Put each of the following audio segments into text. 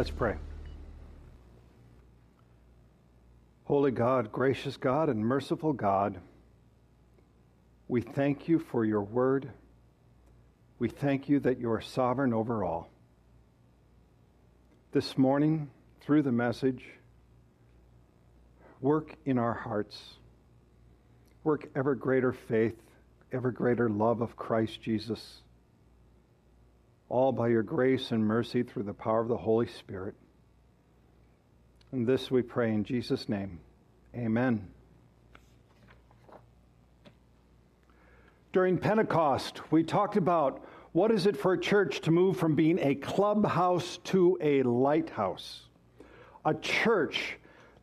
Let's pray. Holy God, gracious God, and merciful God, we thank you for your word. We thank you that you are sovereign over all. This morning, through the message, work in our hearts. Work ever greater faith, ever greater love of Christ Jesus all by your grace and mercy through the power of the Holy Spirit. And this we pray in Jesus' name. Amen. During Pentecost, we talked about what is it for a church to move from being a clubhouse to a lighthouse? A church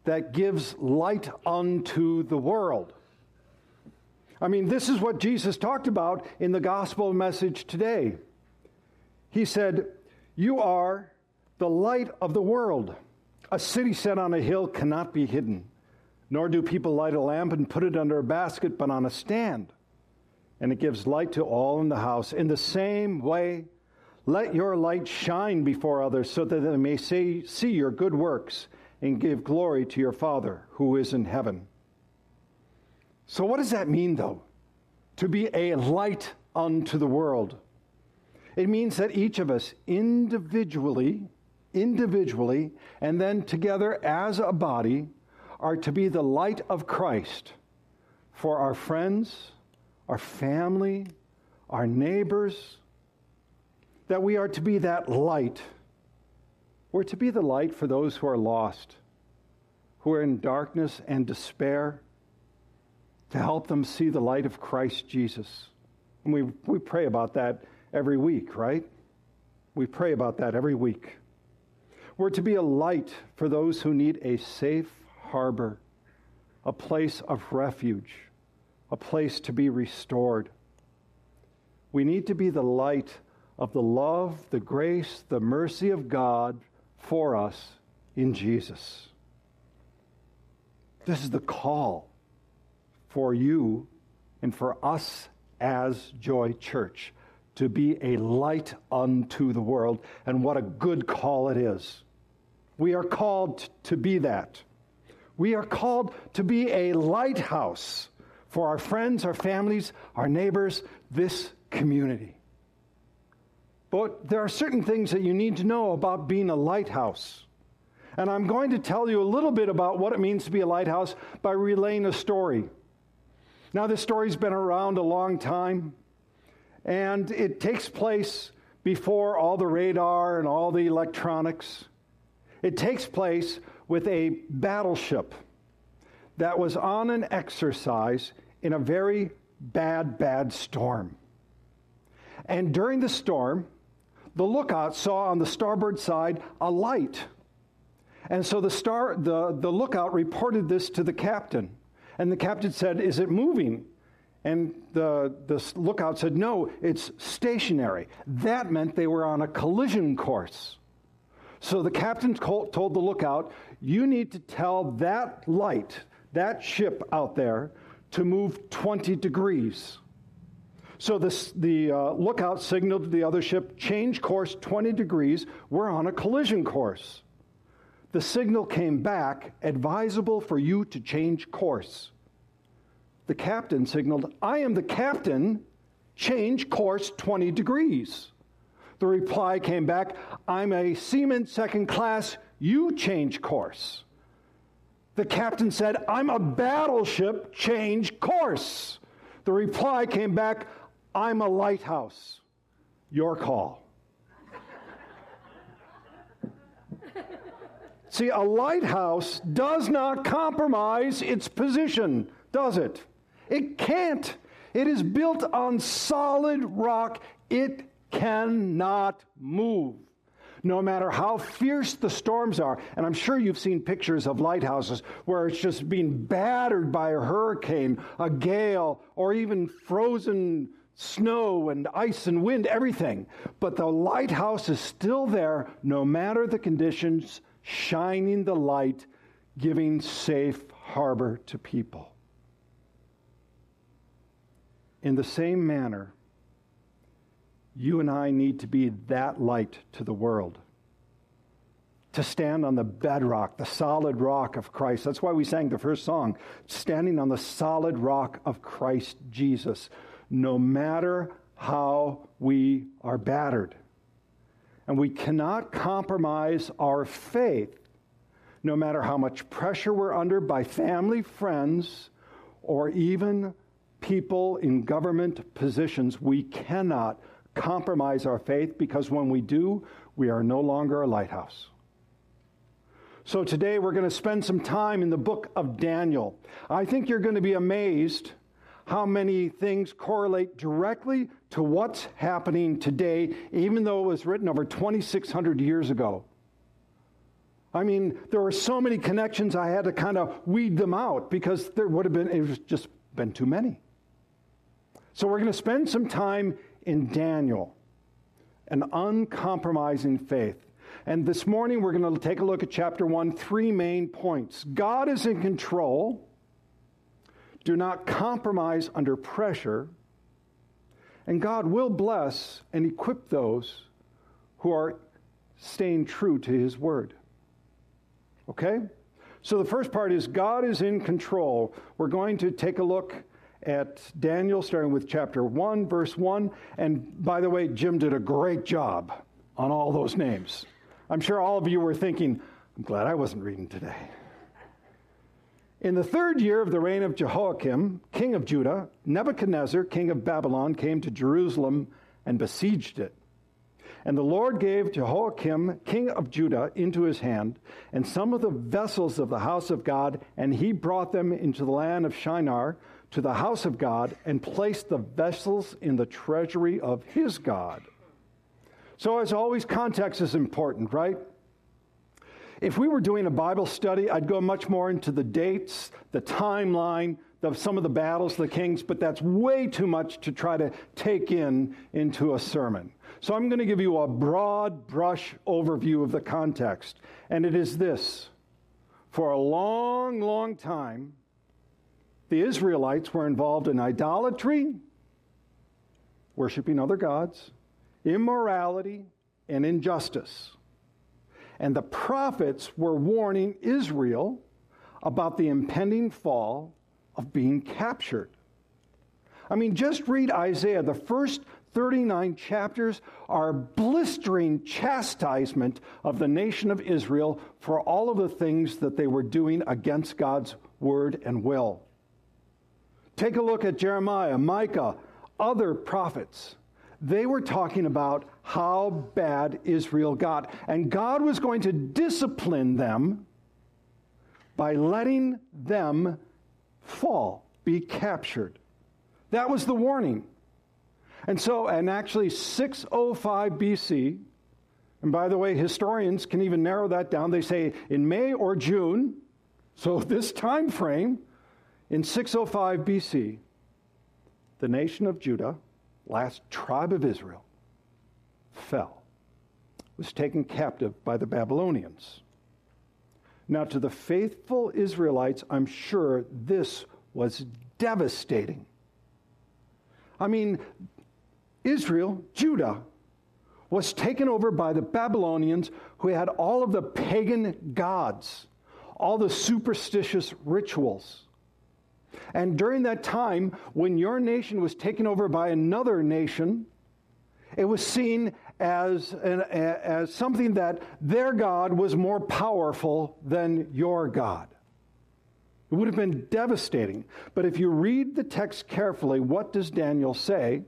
that gives light unto the world. I mean, this is what Jesus talked about in the gospel message today. He said, You are the light of the world. A city set on a hill cannot be hidden, nor do people light a lamp and put it under a basket, but on a stand. And it gives light to all in the house. In the same way, let your light shine before others so that they may see, see your good works and give glory to your Father who is in heaven. So, what does that mean, though? To be a light unto the world. It means that each of us individually, individually, and then together as a body, are to be the light of Christ for our friends, our family, our neighbors, that we are to be that light. We're to be the light for those who are lost, who are in darkness and despair, to help them see the light of Christ Jesus. And we, we pray about that every week, right? We pray about that every week. We're to be a light for those who need a safe harbor, a place of refuge, a place to be restored. We need to be the light of the love, the grace, the mercy of God for us in Jesus. This is the call for you and for us as Joy Church to be a light unto the world, and what a good call it is. We are called to be that. We are called to be a lighthouse for our friends, our families, our neighbors, this community. But there are certain things that you need to know about being a lighthouse. And I'm going to tell you a little bit about what it means to be a lighthouse by relaying a story. Now, this story's been around a long time. And it takes place before all the radar and all the electronics. It takes place with a battleship that was on an exercise in a very bad, bad storm. And during the storm, the lookout saw on the starboard side a light. And so the, star, the, the lookout reported this to the captain. And the captain said, Is it moving? And the, the lookout said, No, it's stationary. That meant they were on a collision course. So the captain told the lookout, You need to tell that light, that ship out there, to move 20 degrees. So this, the uh, lookout signaled to the other ship, Change course 20 degrees. We're on a collision course. The signal came back, advisable for you to change course the captain signaled, I am the captain, change course 20 degrees. The reply came back, I'm a seaman second class, you change course. The captain said, I'm a battleship, change course. The reply came back, I'm a lighthouse, your call. See, a lighthouse does not compromise its position, does it? It can't. It is built on solid rock. It cannot move. No matter how fierce the storms are, and I'm sure you've seen pictures of lighthouses where it's just being battered by a hurricane, a gale, or even frozen snow and ice and wind, everything. But the lighthouse is still there no matter the conditions, shining the light, giving safe harbor to people. In the same manner, you and I need to be that light to the world. to stand on the bedrock, the solid rock of Christ. That's why we sang the first song, standing on the solid rock of Christ Jesus, no matter how we are battered. And we cannot compromise our faith, no matter how much pressure we're under by family, friends, or even people in government positions. We cannot compromise our faith because when we do, we are no longer a lighthouse. So today we're going to spend some time in the book of Daniel. I think you're going to be amazed how many things correlate directly to what's happening today, even though it was written over 2,600 years ago. I mean, there were so many connections, I had to kind of weed them out because there would have been, it was just been too many. So we're going to spend some time in Daniel, an uncompromising faith. And this morning we're going to take a look at chapter 1, three main points. God is in control. Do not compromise under pressure. And God will bless and equip those who are staying true to his word. Okay? So the first part is God is in control. We're going to take a look at Daniel, starting with chapter 1, verse 1. And by the way, Jim did a great job on all those names. I'm sure all of you were thinking, I'm glad I wasn't reading today. In the third year of the reign of Jehoiakim, king of Judah, Nebuchadnezzar, king of Babylon, came to Jerusalem and besieged it. And the Lord gave Jehoiakim, king of Judah, into his hand, and some of the vessels of the house of God, and he brought them into the land of Shinar to the house of God, and placed the vessels in the treasury of his God. So, as always, context is important, right? If we were doing a Bible study, I'd go much more into the dates, the timeline, of some of the battles, the kings, but that's way too much to try to take in into a sermon. So I'm going to give you a broad brush overview of the context, and it is this. For a long, long time, the Israelites were involved in idolatry, worshiping other gods, immorality, and injustice. And the prophets were warning Israel about the impending fall of being captured. I mean, just read Isaiah. The first 39 chapters are blistering chastisement of the nation of Israel for all of the things that they were doing against God's word and will. Take a look at Jeremiah, Micah, other prophets they were talking about how bad Israel got. And God was going to discipline them by letting them fall, be captured. That was the warning. And so, and actually, 605 BC, and by the way, historians can even narrow that down. They say in May or June, so this time frame, in 605 BC, the nation of Judah last tribe of Israel, fell, was taken captive by the Babylonians. Now, to the faithful Israelites, I'm sure this was devastating. I mean, Israel, Judah, was taken over by the Babylonians who had all of the pagan gods, all the superstitious rituals. And during that time, when your nation was taken over by another nation, it was seen as, an, as something that their God was more powerful than your God. It would have been devastating. But if you read the text carefully, what does Daniel say?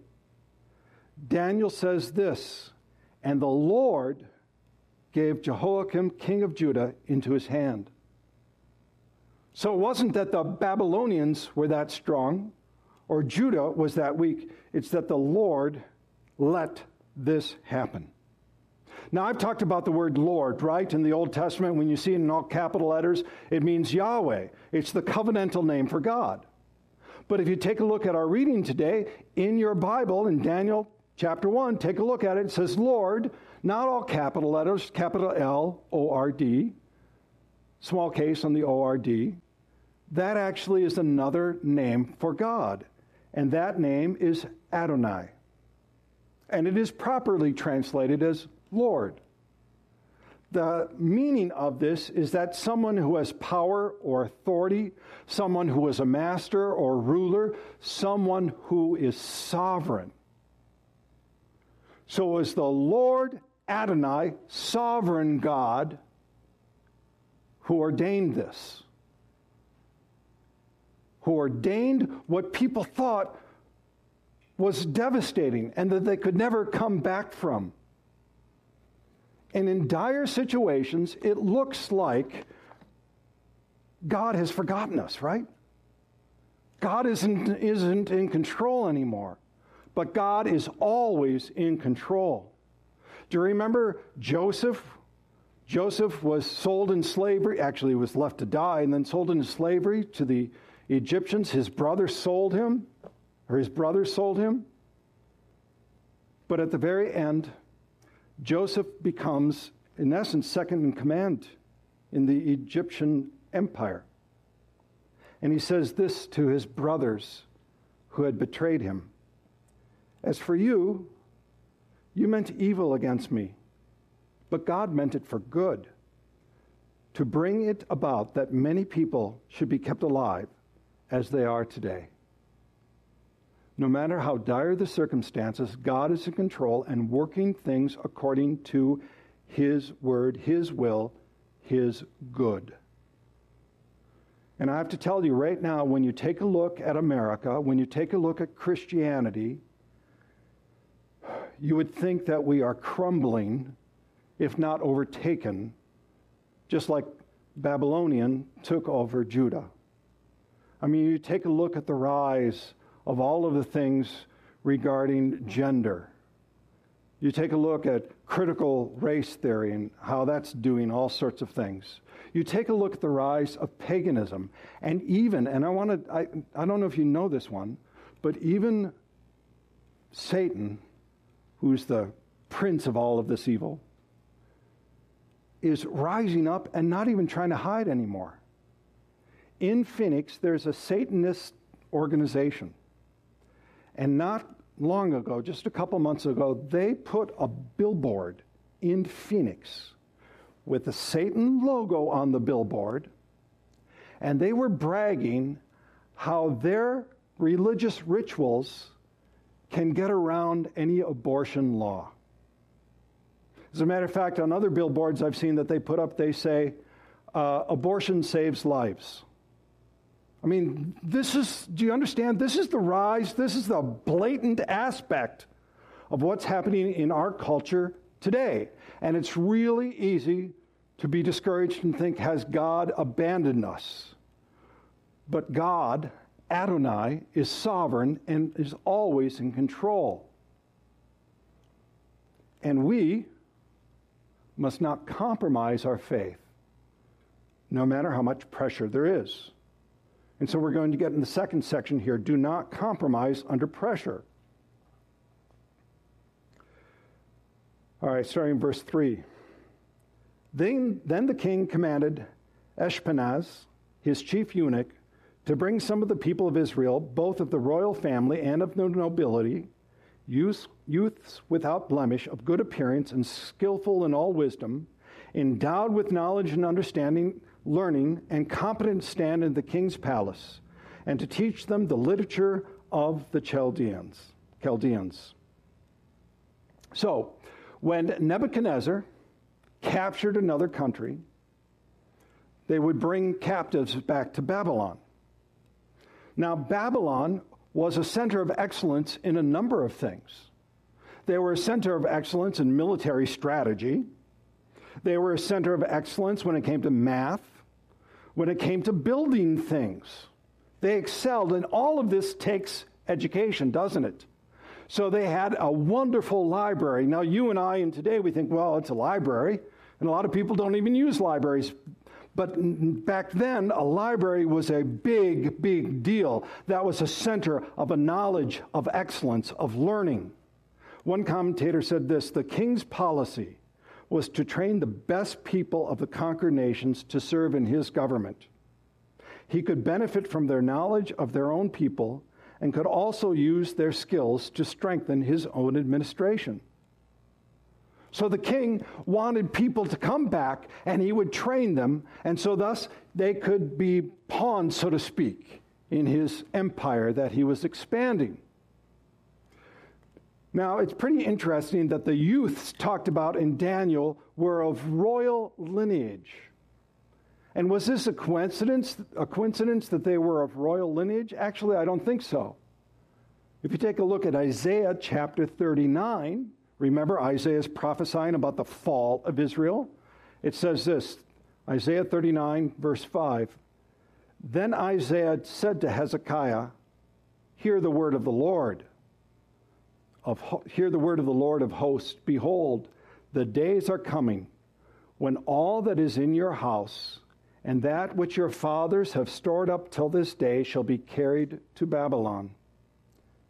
Daniel says this And the Lord gave Jehoiakim, king of Judah, into his hand. So it wasn't that the Babylonians were that strong or Judah was that weak, it's that the Lord let this happen. Now, I've talked about the word Lord, right? In the Old Testament, when you see it in all capital letters, it means Yahweh. It's the covenantal name for God. But if you take a look at our reading today, in your Bible, in Daniel chapter 1, take a look at it. It says Lord, not all capital letters, capital L O R D, small case on the O R D. That actually is another name for God, and that name is Adonai. And it is properly translated as Lord. the meaning of this is that someone who has power or authority, someone who is a master or ruler, someone who is sovereign. So is the Lord Adonai, sovereign God, who ordained this, who ordained what people thought was devastating and that they could never come back from. And in dire situations, it looks like God has forgotten us, right? God isn't, isn't in control anymore, but God is always in control. Do you remember Joseph? Joseph was sold in slavery, actually, was left to die, and then sold into slavery to the Egyptians. His brother sold him, or his brothers sold him. But at the very end, Joseph becomes, in essence, second in command in the Egyptian empire. And he says this to his brothers who had betrayed him As for you, you meant evil against me, but God meant it for good, to bring it about that many people should be kept alive as they are today. No matter how dire the circumstances, God is in control and working things according to His word, His will, His good. And I have to tell you right now, when you take a look at America, when you take a look at Christianity, you would think that we are crumbling, if not overtaken, just like Babylonian took over Judah. I mean, you take a look at the rise of all of the things regarding gender. You take a look at critical race theory and how that's doing all sorts of things. You take a look at the rise of paganism, and even, and I want to, I, I don't know if you know this one, but even Satan, who's the prince of all of this evil, is rising up and not even trying to hide anymore. In Phoenix, there's a Satanist organization and not long ago, just a couple months ago, they put a billboard in Phoenix with the Satan logo on the billboard, and they were bragging how their religious rituals can get around any abortion law. As a matter of fact, on other billboards I've seen that they put up, they say, uh, abortion saves lives. I mean, this is, do you understand? This is the rise, this is the blatant aspect of what's happening in our culture today. And it's really easy to be discouraged and think, has God abandoned us? But God, Adonai, is sovereign and is always in control. And we must not compromise our faith, no matter how much pressure there is. And so we're going to get in the second section here do not compromise under pressure. All right, starting in verse 3. Then, then the king commanded Ashpenaz, his chief eunuch, to bring some of the people of Israel, both of the royal family and of the nobility, youths without blemish, of good appearance and skillful in all wisdom, endowed with knowledge and understanding learning, and competent stand in the king's palace, and to teach them the literature of the Chaldeans. Chaldeans. So, when Nebuchadnezzar captured another country, they would bring captives back to Babylon. Now, Babylon was a center of excellence in a number of things. They were a center of excellence in military strategy. They were a center of excellence when it came to math, when it came to building things. They excelled, and all of this takes education, doesn't it? So they had a wonderful library. Now, you and I, and today we think, well, it's a library, and a lot of people don't even use libraries. But back then, a library was a big, big deal. That was a center of a knowledge, of excellence, of learning. One commentator said this the king's policy was to train the best people of the conquered nations to serve in his government. He could benefit from their knowledge of their own people and could also use their skills to strengthen his own administration. So the king wanted people to come back and he would train them, and so thus they could be pawns, so to speak, in his empire that he was expanding. Now, it's pretty interesting that the youths talked about in Daniel were of royal lineage. And was this a coincidence, a coincidence that they were of royal lineage? Actually, I don't think so. If you take a look at Isaiah chapter 39, remember Isaiah is prophesying about the fall of Israel. It says this Isaiah 39, verse 5. Then Isaiah said to Hezekiah, Hear the word of the Lord. Of, hear the word of the Lord of hosts. Behold, the days are coming when all that is in your house and that which your fathers have stored up till this day shall be carried to Babylon.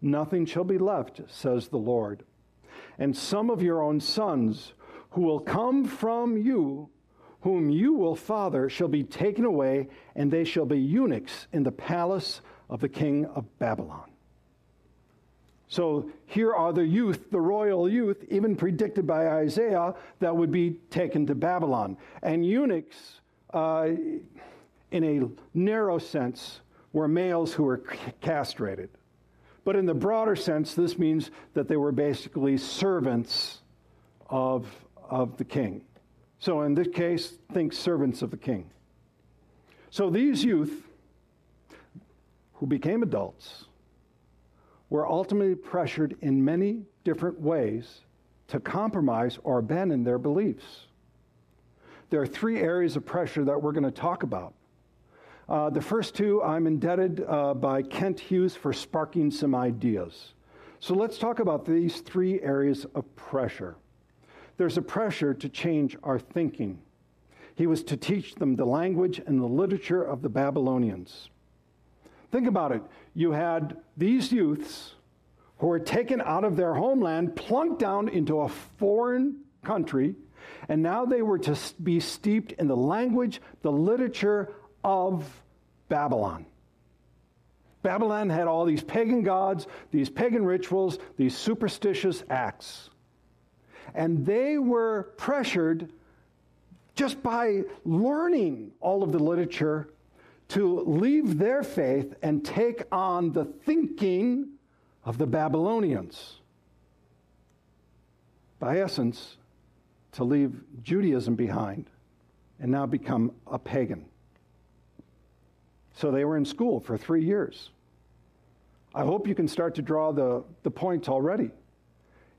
Nothing shall be left, says the Lord. And some of your own sons, who will come from you, whom you will father, shall be taken away, and they shall be eunuchs in the palace of the king of Babylon. So here are the youth, the royal youth, even predicted by Isaiah, that would be taken to Babylon. And eunuchs, uh, in a narrow sense, were males who were castrated. But in the broader sense, this means that they were basically servants of, of the king. So in this case, think servants of the king. So these youth who became adults were ultimately pressured in many different ways to compromise or abandon their beliefs. There are three areas of pressure that we're going to talk about. Uh, the first two, I'm indebted uh, by Kent Hughes for sparking some ideas. So let's talk about these three areas of pressure. There's a pressure to change our thinking. He was to teach them the language and the literature of the Babylonians. Think about it. You had these youths who were taken out of their homeland, plunked down into a foreign country, and now they were to be steeped in the language, the literature of Babylon. Babylon had all these pagan gods, these pagan rituals, these superstitious acts. And they were pressured just by learning all of the literature to leave their faith and take on the thinking of the Babylonians. By essence, to leave Judaism behind and now become a pagan. So they were in school for three years. I hope you can start to draw the, the point already.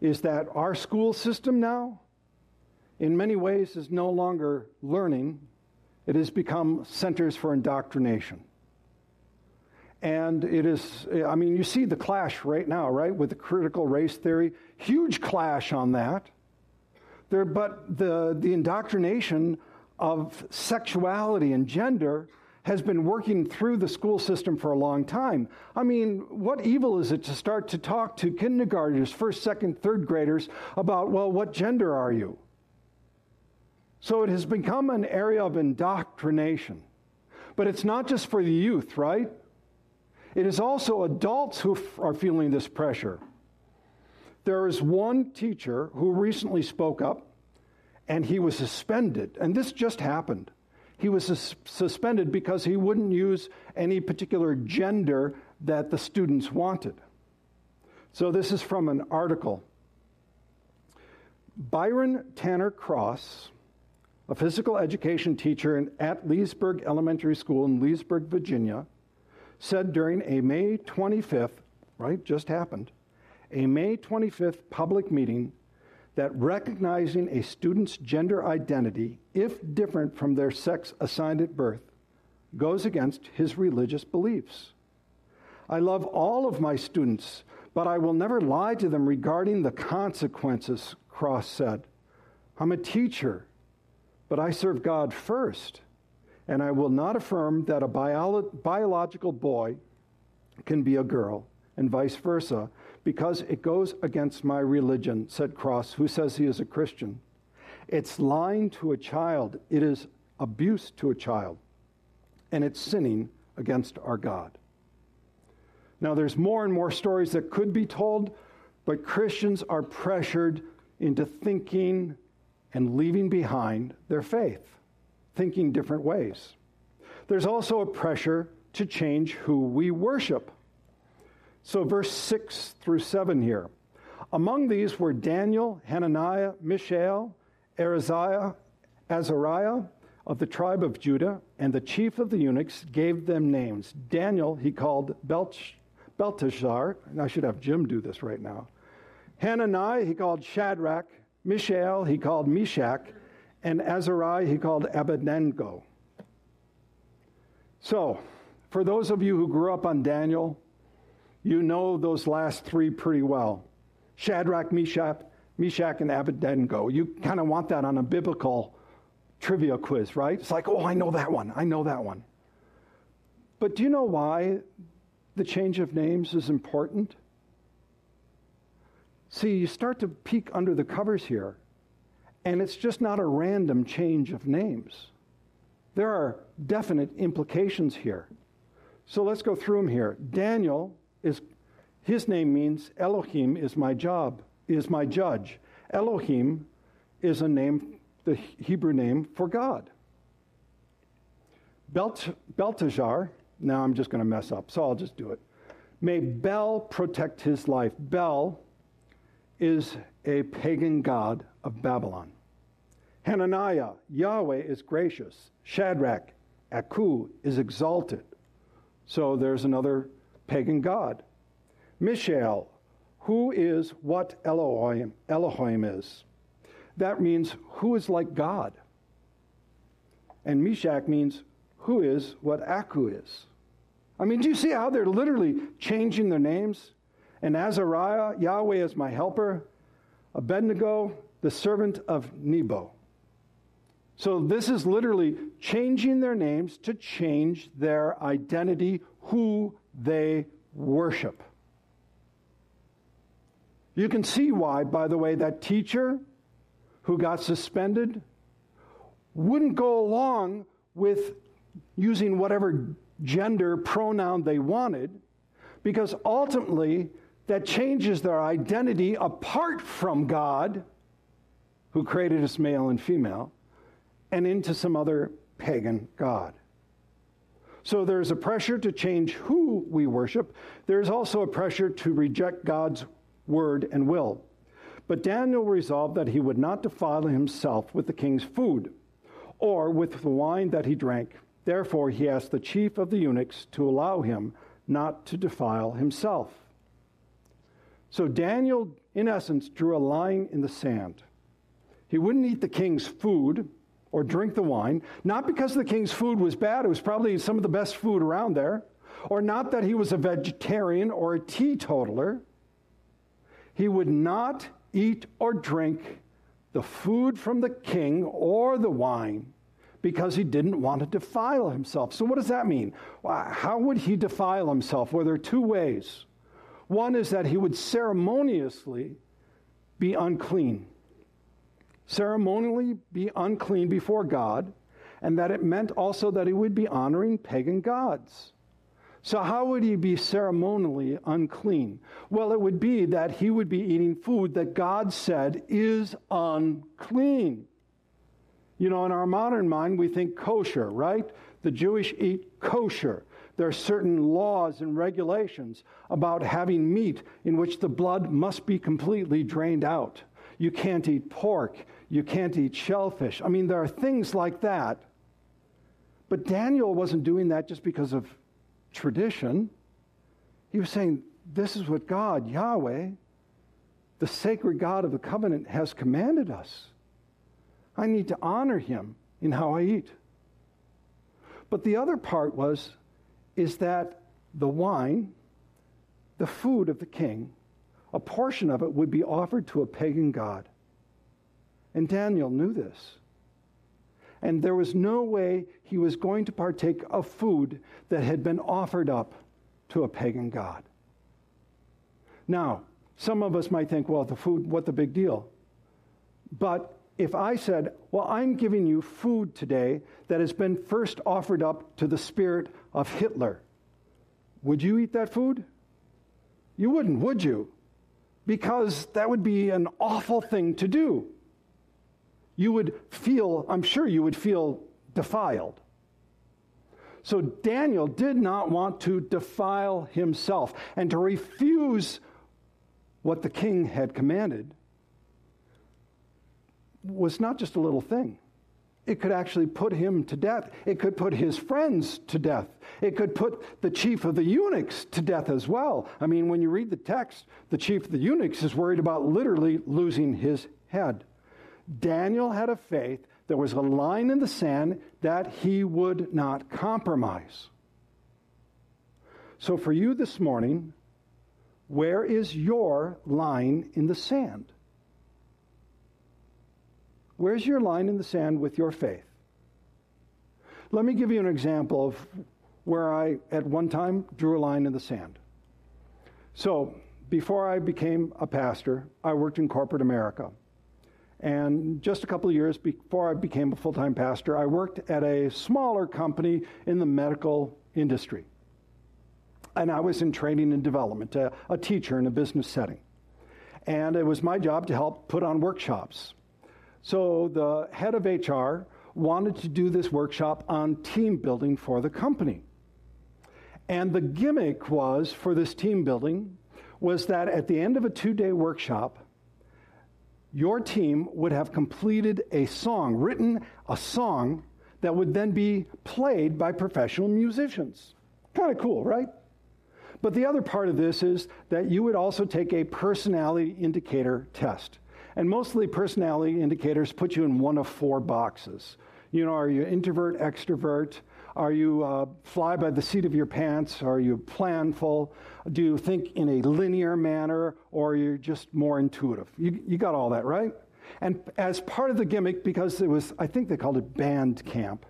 Is that our school system now, in many ways, is no longer learning, it has become centers for indoctrination. And it is, I mean, you see the clash right now, right, with the critical race theory. Huge clash on that. There, but the, the indoctrination of sexuality and gender has been working through the school system for a long time. I mean, what evil is it to start to talk to kindergartners, first, second, third graders about, well, what gender are you? So it has become an area of indoctrination. But it's not just for the youth, right? It is also adults who f- are feeling this pressure. There is one teacher who recently spoke up and he was suspended, and this just happened he was sus- suspended because he wouldn't use any particular gender that the students wanted. So, this is from an article. Byron Tanner Cross, a physical education teacher at Leesburg Elementary School in Leesburg, Virginia, said during a May 25th, right, just happened, a May 25th public meeting that recognizing a student's gender identity, if different from their sex assigned at birth, goes against his religious beliefs. I love all of my students, but I will never lie to them regarding the consequences, Cross said. I'm a teacher, but I serve God first, and I will not affirm that a bio- biological boy can be a girl and vice versa because it goes against my religion, said Cross, who says he is a Christian. It's lying to a child, it is abuse to a child, and it's sinning against our God. Now, there's more and more stories that could be told, but Christians are pressured into thinking and leaving behind their faith, thinking different ways. There's also a pressure to change who we worship. So, verse 6 through 7 here. Among these were Daniel, Hananiah, Mishael, Azariah, Azariah of the tribe of Judah, and the chief of the eunuchs gave them names. Daniel he called Belteshazzar, and I should have Jim do this right now. Hananiah he called Shadrach, Mishael he called Meshach, and Azariah he called Abednego. So, for those of you who grew up on Daniel, you know those last three pretty well. Shadrach, Meshach, Meshach, and Abednego. You kind of want that on a biblical trivia quiz, right? It's like, oh, I know that one. I know that one. But do you know why the change of names is important? See, you start to peek under the covers here, and it's just not a random change of names. There are definite implications here. So let's go through them here. Daniel is his name means Elohim is my job, is my judge. Elohim is a name, the Hebrew name for God. Belt, now I'm just going to mess up, so I'll just do it. May Bel protect his life. Bel is a pagan god of Babylon. Hananiah, Yahweh is gracious. Shadrach, Aku is exalted. So there's another pagan god. Mishael, who is what Elohim, Elohim is. That means who is like God. And Meshach means who is what Aku is. I mean, do you see how they're literally changing their names? And Azariah, Yahweh is my helper. Abednego, the servant of Nebo. So this is literally changing their names to change their identity, who they worship. You can see why, by the way, that teacher who got suspended wouldn't go along with using whatever gender pronoun they wanted, because ultimately that changes their identity apart from God, who created us male and female, and into some other pagan God. So there's a pressure to change who we worship. There's also a pressure to reject God's word and will. But Daniel resolved that he would not defile himself with the king's food or with the wine that he drank. Therefore, he asked the chief of the eunuchs to allow him not to defile himself. So Daniel, in essence, drew a line in the sand. He wouldn't eat the king's food or drink the wine, not because the king's food was bad, it was probably some of the best food around there, or not that he was a vegetarian or a teetotaler. He would not eat or drink the food from the king or the wine because he didn't want to defile himself. So, what does that mean? How would he defile himself? Well, there are two ways. One is that he would ceremoniously be unclean, ceremonially be unclean before God, and that it meant also that he would be honoring pagan gods. So, how would he be ceremonially unclean? Well, it would be that he would be eating food that God said is unclean. You know, in our modern mind, we think kosher, right? The Jewish eat kosher there are certain laws and regulations about having meat in which the blood must be completely drained out. You can't eat pork. You can't eat shellfish. I mean, there are things like that. But Daniel wasn't doing that just because of tradition. He was saying, This is what God, Yahweh, the sacred God of the covenant, has commanded us. I need to honor him in how I eat. But the other part was is that the wine, the food of the king, a portion of it would be offered to a pagan god. And Daniel knew this. And there was no way he was going to partake of food that had been offered up to a pagan god. Now, some of us might think, well, the food, what the big deal? But if I said, Well, I'm giving you food today that has been first offered up to the spirit of Hitler, would you eat that food? You wouldn't, would you? because that would be an awful thing to do. You would feel, I'm sure you would feel defiled. So Daniel did not want to defile himself and to refuse what the king had commanded was not just a little thing. It could actually put him to death. It could put his friends to death. It could put the chief of the eunuchs to death as well. I mean, when you read the text, the chief of the eunuchs is worried about literally losing his head. Daniel had a faith there was a line in the sand that he would not compromise. So, for you this morning, where is your line in the sand? Where's your line in the sand with your faith? Let me give you an example of where I, at one time, drew a line in the sand. So, before I became a pastor, I worked in corporate America. And just a couple of years before I became a full time pastor, I worked at a smaller company in the medical industry. And I was in training and development, a, a teacher in a business setting. And it was my job to help put on workshops. So the head of HR wanted to do this workshop on team building for the company. And the gimmick was for this team building was that at the end of a two day workshop, your team would have completed a song, written a song that would then be played by professional musicians. Kind of cool, right? But the other part of this is that you would also take a personality indicator test. And mostly personality indicators put you in one of four boxes. You know, are you introvert, extrovert? Are you uh, fly by the seat of your pants? Are you planful? Do you think in a linear manner or you're you just more intuitive? You, you got all that, right? And as part of the gimmick, because it was, I think they called it band camp,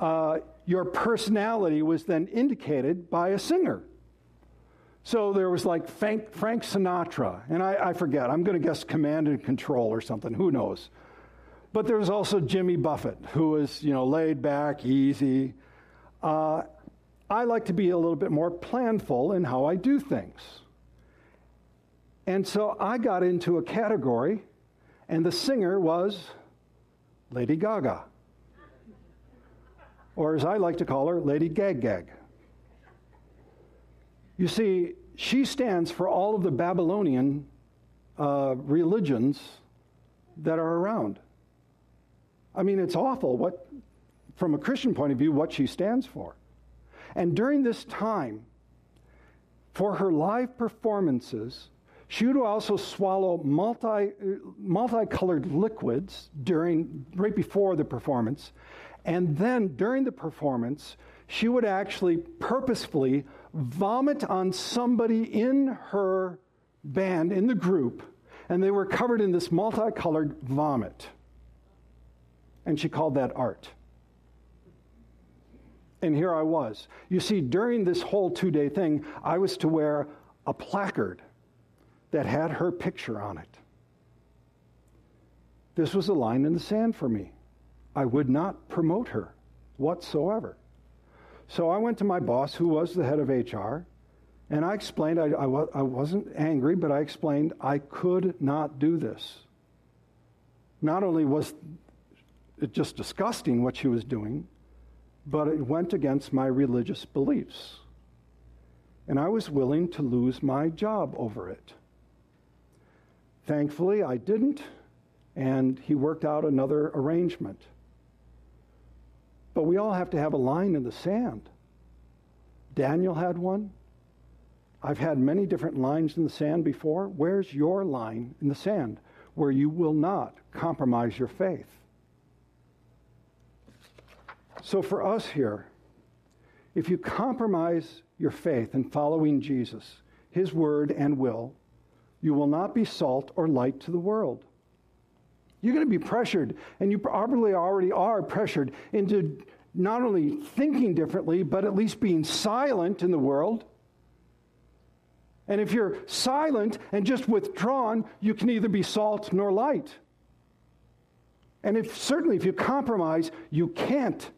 uh, your personality was then indicated by a singer. So there was like Frank, Frank Sinatra, and I, I forget, I'm going to guess Command and Control or something, who knows? But there was also Jimmy Buffett, who was, you know, laid back, easy. Uh, I like to be a little bit more planful in how I do things. And so I got into a category, and the singer was Lady Gaga. Or as I like to call her, Lady Gag Gag. You see, she stands for all of the Babylonian uh, religions that are around. I mean, it's awful what, from a Christian point of view, what she stands for. And during this time, for her live performances, she would also swallow multi, multicolored liquids during, right before the performance. And then during the performance, she would actually purposefully vomit on somebody in her band, in the group, and they were covered in this multicolored vomit and she called that art. And here I was. You see, during this whole two day thing, I was to wear a placard that had her picture on it. This was a line in the sand for me. I would not promote her whatsoever. So I went to my boss, who was the head of HR, and I explained, I, I, I wasn't angry, but I explained I could not do this. Not only was it just disgusting what she was doing, but it went against my religious beliefs. And I was willing to lose my job over it. Thankfully, I didn't, and he worked out another arrangement. But we all have to have a line in the sand. Daniel had one. I've had many different lines in the sand before. Where's your line in the sand where you will not compromise your faith? So for us here, if you compromise your faith in following Jesus, his word and will, you will not be salt or light to the world. You're going to be pressured, and you probably already are pressured into not only thinking differently, but at least being silent in the world. And if you're silent and just withdrawn, you can neither be salt nor light. And if certainly if you compromise, you can't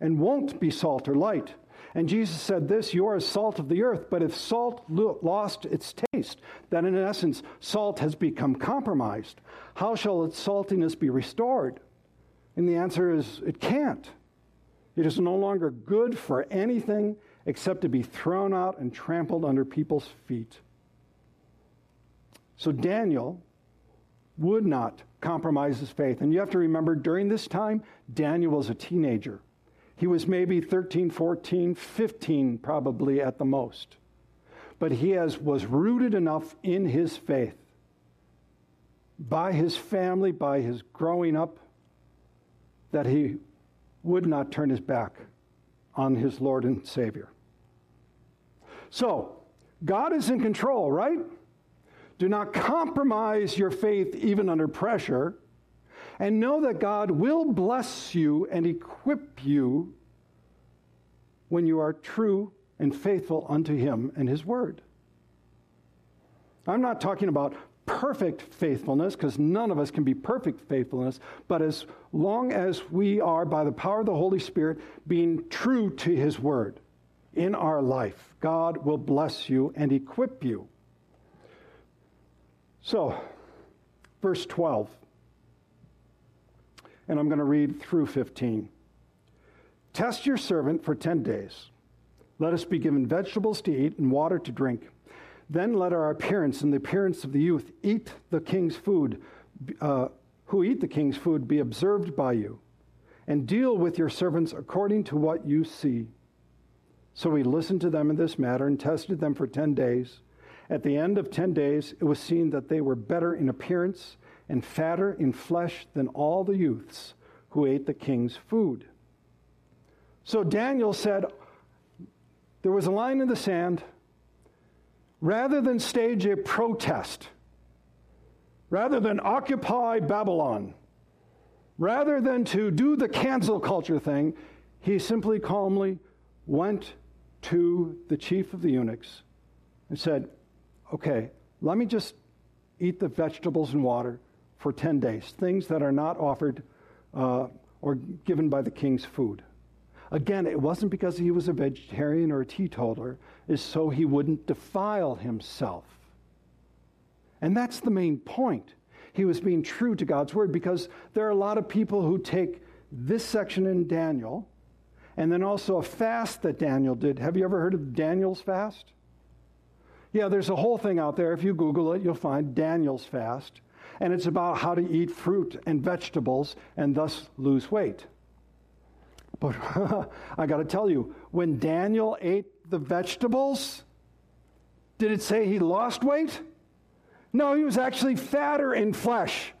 and won't be salt or light. And Jesus said this You are salt of the earth, but if salt lost its taste, then in essence, salt has become compromised, how shall its saltiness be restored? And the answer is it can't. It is no longer good for anything except to be thrown out and trampled under people's feet. So Daniel would not compromise his faith. And you have to remember, during this time, Daniel was a teenager. He was maybe 13, 14, 15, probably at the most. But he has, was rooted enough in his faith by his family, by his growing up, that he would not turn his back on his Lord and Savior. So, God is in control, right? Do not compromise your faith even under pressure. And know that God will bless you and equip you when you are true and faithful unto Him and His Word. I'm not talking about perfect faithfulness, because none of us can be perfect faithfulness, but as long as we are, by the power of the Holy Spirit, being true to His Word in our life, God will bless you and equip you. So, verse 12, and I'm going to read through 15. Test your servant for 10 days. Let us be given vegetables to eat and water to drink. Then let our appearance and the appearance of the youth eat the king's food, uh, who eat the king's food, be observed by you, and deal with your servants according to what you see. So we listened to them in this matter and tested them for 10 days. At the end of 10 days, it was seen that they were better in appearance and fatter in flesh than all the youths who ate the king's food. So Daniel said, There was a line in the sand. Rather than stage a protest, rather than occupy Babylon, rather than to do the cancel culture thing, he simply calmly went to the chief of the eunuchs and said, okay, let me just eat the vegetables and water for 10 days, things that are not offered uh, or given by the king's food. Again, it wasn't because he was a vegetarian or a teetotaler, it's so he wouldn't defile himself. And that's the main point. He was being true to God's word because there are a lot of people who take this section in Daniel and then also a fast that Daniel did. Have you ever heard of Daniel's fast? Yeah, there's a whole thing out there. If you Google it, you'll find Daniel's fast. And it's about how to eat fruit and vegetables and thus lose weight. But I got to tell you, when Daniel ate the vegetables, did it say he lost weight? No, he was actually fatter in flesh.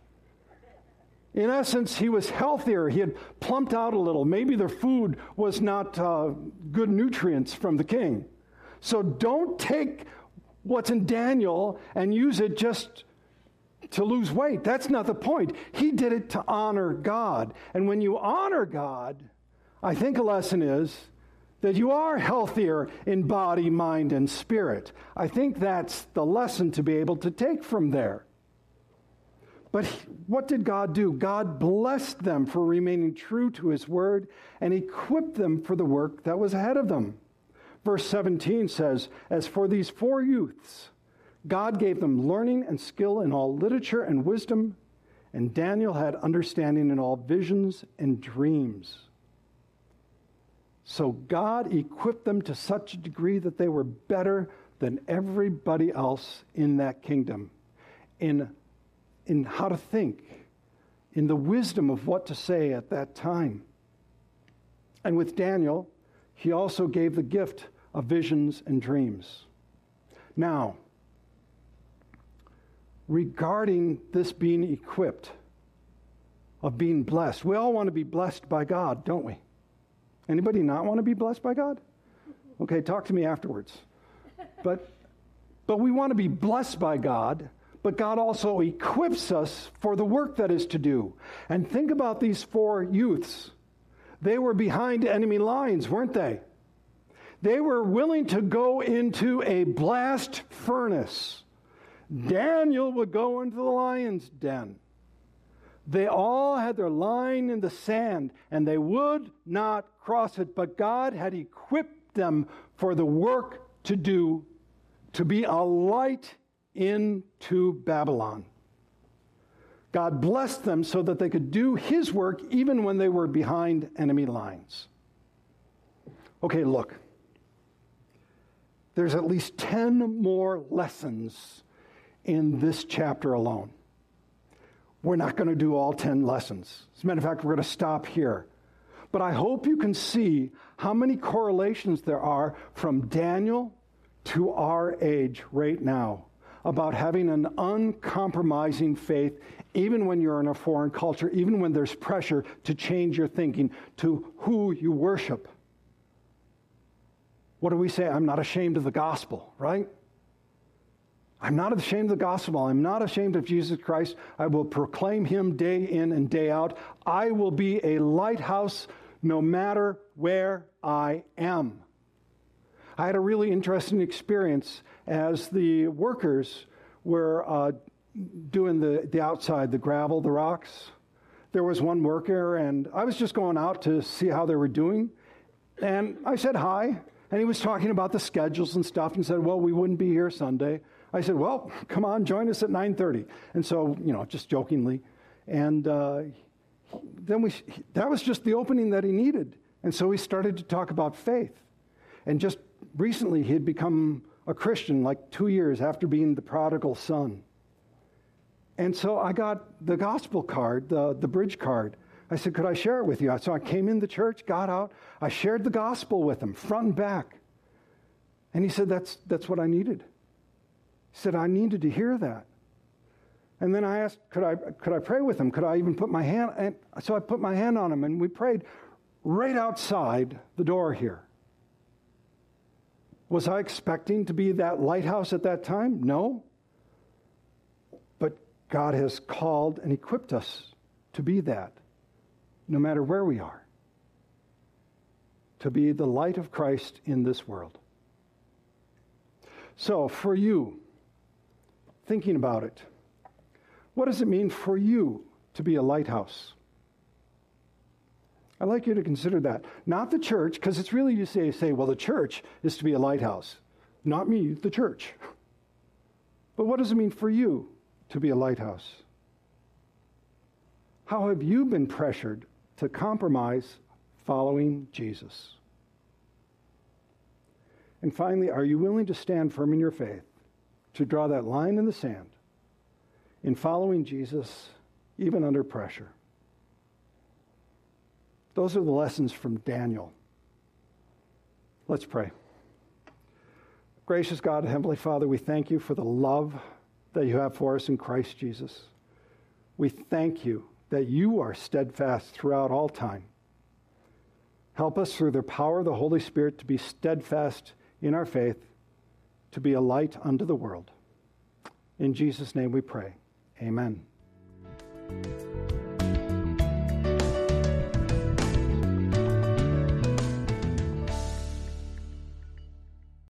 In essence, he was healthier. He had plumped out a little. Maybe the food was not uh, good nutrients from the king. So don't take what's in Daniel and use it just to lose weight. That's not the point. He did it to honor God. And when you honor God, I think a lesson is that you are healthier in body, mind, and spirit. I think that's the lesson to be able to take from there. But what did God do? God blessed them for remaining true to his word and equipped them for the work that was ahead of them. Verse 17 says, As for these four youths, God gave them learning and skill in all literature and wisdom, and Daniel had understanding in all visions and dreams. So God equipped them to such a degree that they were better than everybody else in that kingdom in, in how to think, in the wisdom of what to say at that time. And with Daniel, he also gave the gift of visions and dreams. Now, regarding this being equipped, of being blessed, we all want to be blessed by God, don't we? Anybody not want to be blessed by God? Okay, talk to me afterwards. But but we want to be blessed by God, but God also equips us for the work that is to do. And think about these four youths. They were behind enemy lines, weren't they? They were willing to go into a blast furnace. Daniel would go into the lion's den. They all had their line in the sand and they would not cross it, but God had equipped them for the work to do to be a light into Babylon. God blessed them so that they could do his work even when they were behind enemy lines. Okay, look. There's at least 10 more lessons in this chapter alone. We're not going to do all 10 lessons. As a matter of fact, we're going to stop here. But I hope you can see how many correlations there are from Daniel to our age right now about having an uncompromising faith, even when you're in a foreign culture, even when there's pressure to change your thinking to who you worship. What do we say? I'm not ashamed of the gospel, right? I'm not ashamed of the gospel. I'm not ashamed of Jesus Christ. I will proclaim him day in and day out. I will be a lighthouse no matter where I am. I had a really interesting experience as the workers were uh, doing the, the outside, the gravel, the rocks. There was one worker, and I was just going out to see how they were doing. And I said hi, and he was talking about the schedules and stuff and said, Well, we wouldn't be here Sunday. I said, well, come on, join us at 9.30. And so, you know, just jokingly. And uh, then we, that was just the opening that he needed. And so he started to talk about faith. And just recently, he had become a Christian, like two years after being the prodigal son. And so I got the gospel card, the, the bridge card. I said, Could I share it with you? So I came in the church, got out, I shared the gospel with him, front and back. And he said, That's, that's what I needed. Said, I needed to hear that. And then I asked, could I, could I pray with him? Could I even put my hand? And so I put my hand on him and we prayed right outside the door here. Was I expecting to be that lighthouse at that time? No. But God has called and equipped us to be that, no matter where we are, to be the light of Christ in this world. So, for you, thinking about it. What does it mean for you to be a lighthouse? I'd like you to consider that. Not the church, because it's really you say, say, well, the church is to be a lighthouse. Not me, the church. But what does it mean for you to be a lighthouse? How have you been pressured to compromise following Jesus? And finally, are you willing to stand firm in your faith? To draw that line in the sand in following Jesus, even under pressure. Those are the lessons from Daniel. Let's pray. Gracious God, Heavenly Father, we thank you for the love that you have for us in Christ Jesus. We thank you that you are steadfast throughout all time. Help us through the power of the Holy Spirit to be steadfast in our faith to be a light unto the world. In Jesus' name we pray. Amen.